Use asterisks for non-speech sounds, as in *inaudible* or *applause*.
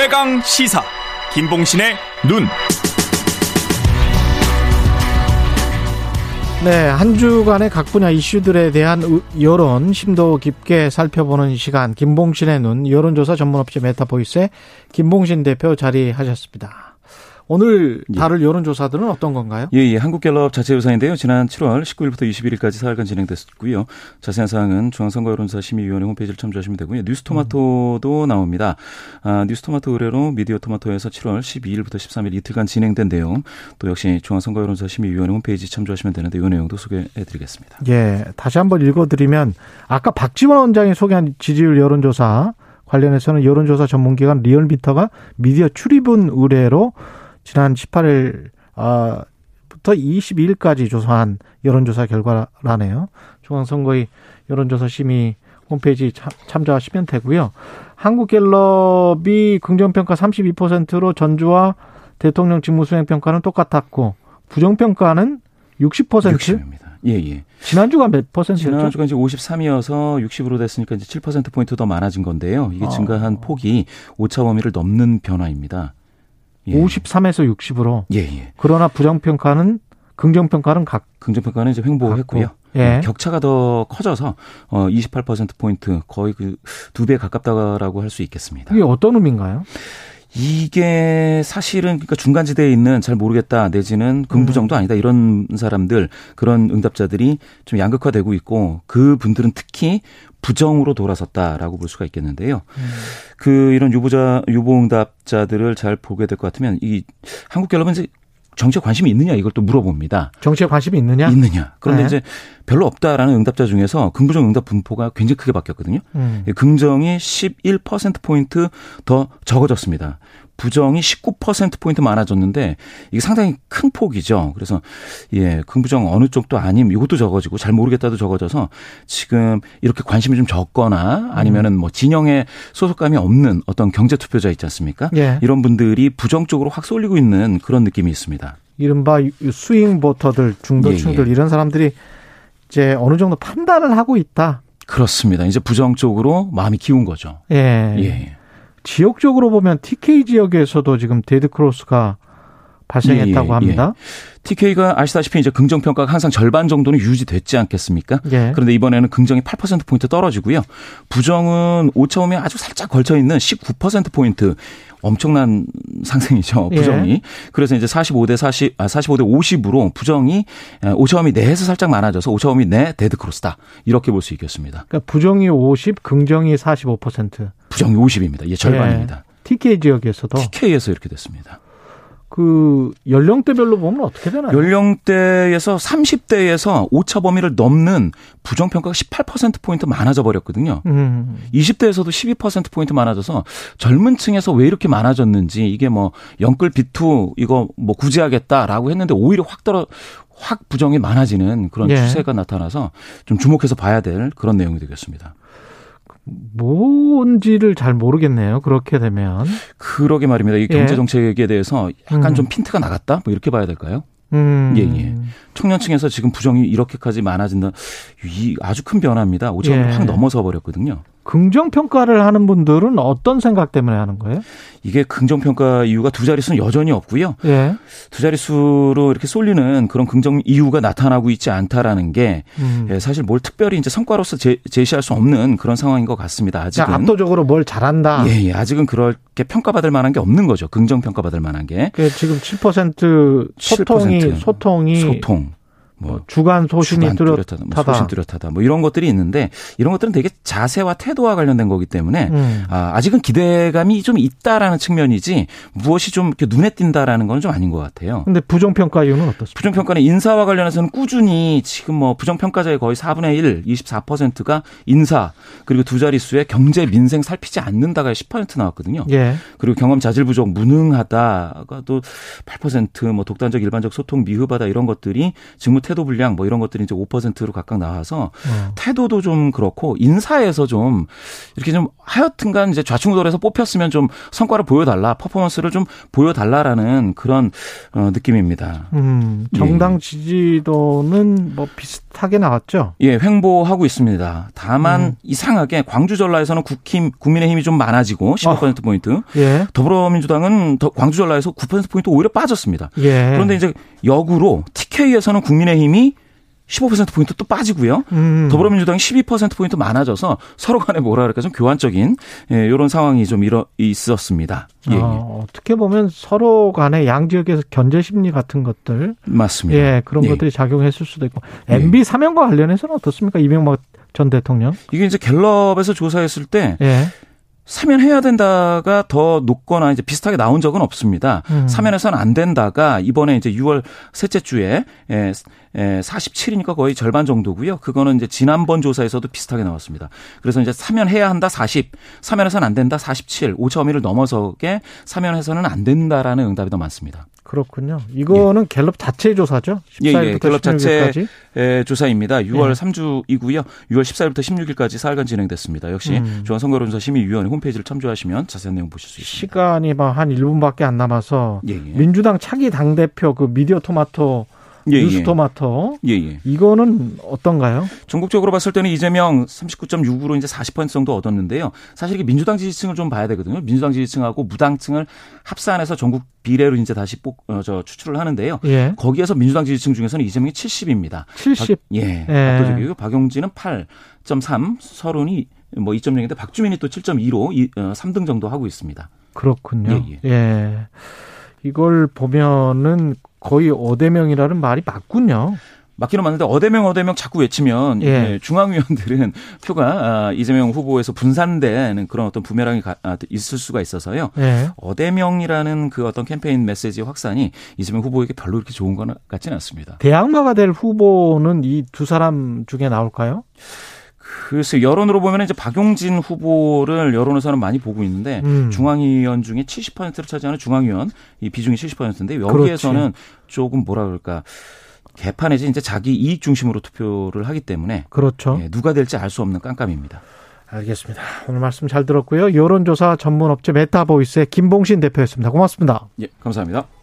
최강 시사 김봉신의 눈. 네, 한 주간의 각 분야 이슈들에 대한 여론 심도 깊게 살펴보는 시간 김봉신의 눈 여론조사 전문업체 메타보이스의 김봉신 대표 자리하셨습니다. 오늘 예. 다룰 여론조사들은 어떤 건가요? 예, 예. 한국갤럽 자체 조사인데요. 지난 7월 19일부터 21일까지 사흘간 진행됐었고요. 자세한 사항은 중앙선거 여론조사 심의위원회 홈페이지를 참조하시면 되고요. 뉴스토마토도 음. 나옵니다. 아, 뉴스토마토 의뢰로 미디어토마토에서 7월 12일부터 13일 이틀간 진행된 내용 또 역시 중앙선거 여론조사 심의위원회 홈페이지 참조하시면 되는데 이 내용도 소개해드리겠습니다. 예, 다시 한번 읽어드리면 아까 박지원 원장이 소개한 지지율 여론조사 관련해서는 여론조사 전문기관 리얼미터가 미디어 출입은 의뢰로 지난 18일 아, 부터 22일까지 조사한 여론조사 결과라네요. 중앙선거의 여론조사 심의 홈페이지 참조하시면 되고요. 한국갤럽이 긍정평가 32%로 전주와 대통령 직무수행 평가는 똑같았고 부정평가는 60%? 60입니다. 예, 예. 지난주가 몇 퍼센트였죠? 지난주가 이제 53이어서 60으로 됐으니까 이제 7% 포인트 더 많아진 건데요. 이게 아. 증가한 폭이 오차 범위를 넘는 변화입니다. 예. 53에서 60으로. 예, 예. 그러나 부정평가는 긍정평가는 각 긍정평가는 이제 횡보했고요. 예. 격차가 더 커져서 어 28% 포인트 거의 그 두 배 가깝다라고 할 수 있겠습니다. 이게 어떤 의미인가요? 이게 사실은 그러니까 중간지대에 있는 잘 모르겠다 내지는 긍부정도 음. 아니다 이런 사람들 그런 응답자들이 좀 양극화되고 있고 그 분들은 특히 부정으로 돌아섰다라고 볼 수가 있겠는데요. 음. 그 이런 유보자 유보응답자들을 잘 보게 될 것 같으면 이 한국갤럽은 이제 정치에 관심이 있느냐 이걸 또 물어봅니다. 정치에 관심이 있느냐? 있느냐. 그런데 네. 이제 별로 없다라는 응답자 중에서 긍부정 응답 분포가 굉장히 크게 바뀌었거든요. 음. 긍정이 11% 포인트 더 적어졌습니다. 부정이 19%포인트 많아졌는데 이게 상당히 큰 폭이죠. 그래서 예, 긍부정 어느 쪽도 아님 이것도 적어지고 잘 모르겠다도 적어져서 지금 이렇게 관심이 좀 적거나 아니면은 뭐 진영에 소속감이 없는 어떤 경제 투표자 있지 않습니까? 예. 이런 분들이 부정 적으로 확 쏠리고 있는 그런 느낌이 있습니다. 이른바 swing voter들 중도층들 예, 예. 이런 사람들이 이제 어느 정도 판단을 하고 있다. 그렇습니다. 이제 부정 쪽으로 마음이 기운 거죠. 예. 예. 지역적으로 보면 TK 지역에서도 지금 dead cross가 발생했다고 예, 예, 합니다. 예. TK가 아시다시피 이제 긍정 평가가 항상 절반 정도는 유지됐지 않겠습니까? 예. 그런데 이번에는 긍정이 8% 포인트 떨어지고요. 부정은 오차범위 아주 살짝 걸쳐 있는 19% 포인트 엄청난 상승이죠. 예. 부정이. 예. 그래서 이제 45대 40, 아, 45대 50으로 부정이 오차범위 내에서 살짝 많아져서 오차범위 내 데드크로스다. 이렇게 볼 수 있겠습니다. 그러니까 부정이 50, 긍정이 45%. 부정이 50입니다. 예, 절반입니다. 예. TK 지역에서도. TK에서 이렇게 됐습니다. 그 연령대별로 보면 어떻게 되나요? 연령대에서 30대에서 오차 범위를 넘는 부정 평가가 18% 포인트 많아져 버렸거든요. 음. 20대에서도 12% 포인트 많아져서 젊은 층에서 왜 이렇게 많아졌는지 이게 뭐 영끌 비투 이거 뭐 구제하겠다라고 했는데 오히려 확 떨어 확 부정이 많아지는 그런 예. 추세가 나타나서 좀 주목해서 봐야 될 그런 내용이 되겠습니다. 뭔지를 잘 모르겠네요. 그렇게 되면. 그러게 말입니다. 이 경제 예. 정책에 대해서 약간 음. 좀 핀트가 나갔다? 뭐 이렇게 봐야 될까요? 음. 예, 예. 청년층에서 지금 부정이 이렇게까지 많아진다. 이 아주 큰 변화입니다. 5천을 예. 확 넘어서 버렸거든요. 긍정 평가를 하는 분들은 어떤 생각 때문에 하는 거예요? 이게 긍정 평가 이유가 두 자릿수는 여전히 없고요. 예. 두 자릿수로 이렇게 쏠리는 그런 긍정 이유가 나타나고 있지 않다라는 게 음. 예, 사실 뭘 특별히 이제 성과로서 제, 제시할 수 없는 그런 상황인 것 같습니다. 아직은 압도적으로 뭘 잘한다. 예, 예. 아직은 그렇게 평가받을 만한 게 없는 거죠. 긍정 평가받을 만한 게. 그 지금 7% 소통이 7%. 소통이 소통 뭐, 뭐 주간 소신이 주간 뚜렷하다, 뭐 소신 뚜렷하다, 뭐 이런 것들이 있는데 이런 것들은 되게 자세와 태도와 관련된 거기 때문에 음. 아, 아직은 기대감이 좀 있다라는 측면이지 무엇이 좀 이렇게 눈에 띈다라는 건 좀 아닌 것 같아요. 근데 부정평가 이유는 어떻습니까? 부정평가는 인사와 관련해서는 꾸준히 지금 뭐 부정평가자의 거의 4분의 1, 24%가 인사 그리고 두 자릿수의 경제 민생 살피지 않는다가 10% 나왔거든요. 예. 그리고 경험 자질 부족 무능하다가 또 8%뭐 독단적 일반적 소통 미흡하다 이런 것들이 직무 태도 불량 뭐 이런 것들이 이제 5%로 각각 나와서 어. 태도도 좀 그렇고 인사에서 좀 이렇게 좀 하여튼간 이제 좌충우돌해서 뽑혔으면 좀 성과를 보여달라 퍼포먼스를 좀 보여달라라는 그런 어, 느낌입니다. 음, 정당 예. 지지도는 뭐 비슷하게 나왔죠? 예, 횡보하고 있습니다. 다만 음. 이상하게 광주 전라에서는 국힘 국민의힘이 좀 많아지고 15% 어. 포인트. 예. 더불어민주당은 광주 전라에서 9% 포인트 오히려 빠졌습니다. 예. 그런데 이제 역으로 TK에서는 국민의힘이 15%포인트 또 빠지고요. 음. 더불어민주당이 12%포인트 많아져서 서로 간에 뭐라 그럴까 좀 교환적인 예, 이런 상황이 좀 일어, 있었습니다. 예, 아, 어떻게 보면 서로 간에 양 지역에서 견제 심리 같은 것들. 맞습니다. 예, 그런 예. 것들이 작용했을 수도 있고. MB 예. 사면과 관련해서는 어떻습니까? 이명박 전 대통령? 이게 이제 갤럽에서 조사했을 때 예. 사면해야 된다가 더 높거나 이제 비슷하게 나온 적은 없습니다. 음. 사면해서는 안 된다가 이번에 이제 6월 셋째 주에 에, 에 47이니까 거의 절반 정도고요. 그거는 이제 지난번 조사에서도 비슷하게 나왔습니다. 그래서 이제 사면해야 한다 40, 사면해서는 안 된다 47, 오차 범위를 넘어서게 사면해서는 안 된다라는 응답이 더 많습니다. 그렇군요. 이거는 예. 갤럽 자체 조사죠? 14일부터 예, 예. 갤럽 자체 조사입니다. 6월 예. 3주이고요. 6월 14일부터 16일까지 4일간 진행됐습니다. 역시 음. 중앙선거론조사 심의위원회 홈페이지를 참조하시면 자세한 내용 보실 수 있습니다. 시간이 한 1분밖에 안 남아서 예, 예. 민주당 차기 당대표 그 미디어 토마토 예, 뉴스토마토. 예. 예, 이거는 어떤가요? 전국적으로 봤을 때는 이재명 39.6으로 이제 40% 정도 얻었는데요. 사실 이게 민주당 지지층을 좀 봐야 되거든요. 민주당 지지층하고 무당층을 합산해서 전국 비례로 이제 다시 뽑, 어, 저 추출을 하는데요. 예. 거기에서 민주당 지지층 중에서는 이재명이 70입니다. 70. 박, 예. 예. 압도적이고 박용진은 8.3, 서른이 뭐 2.0인데 박주민이 또 7.2로 2, 어, 3등 정도 하고 있습니다. 그렇군요. 예. 예. 예. 이걸 보면은 거의 어대명이라는 말이 맞군요. 맞기는 맞는데 어대명 어대명 자꾸 외치면 예. 중앙위원들은 *laughs* 표가 아, 이재명 후보에서 분산되는 그런 어떤 부메랑이 아, 있을 수가 있어서요. 예. 어대명이라는 그 어떤 캠페인 메시지 확산이 이재명 후보에게 별로 그렇게 좋은 건 같지는 않습니다. 대항마가 될 후보는 이 두 사람 중에 나올까요? 글쎄 여론으로 보면 이제 박용진 후보를 여론에서는 많이 보고 있는데 음. 중앙위원 중에 70%를 차지하는 중앙위원 이 비중이 70%인데 여기에서는 그렇지. 조금 뭐라 그럴까 계파 내지 이제 자기 이익 중심으로 투표를 하기 때문에 그렇죠. 예, 누가 될지 알 수 없는 깜깜이입니다. 알겠습니다. 오늘 말씀 잘 들었고요. 여론조사 전문 업체 메타보이스의 김봉신 대표였습니다. 고맙습니다. 예, 감사합니다.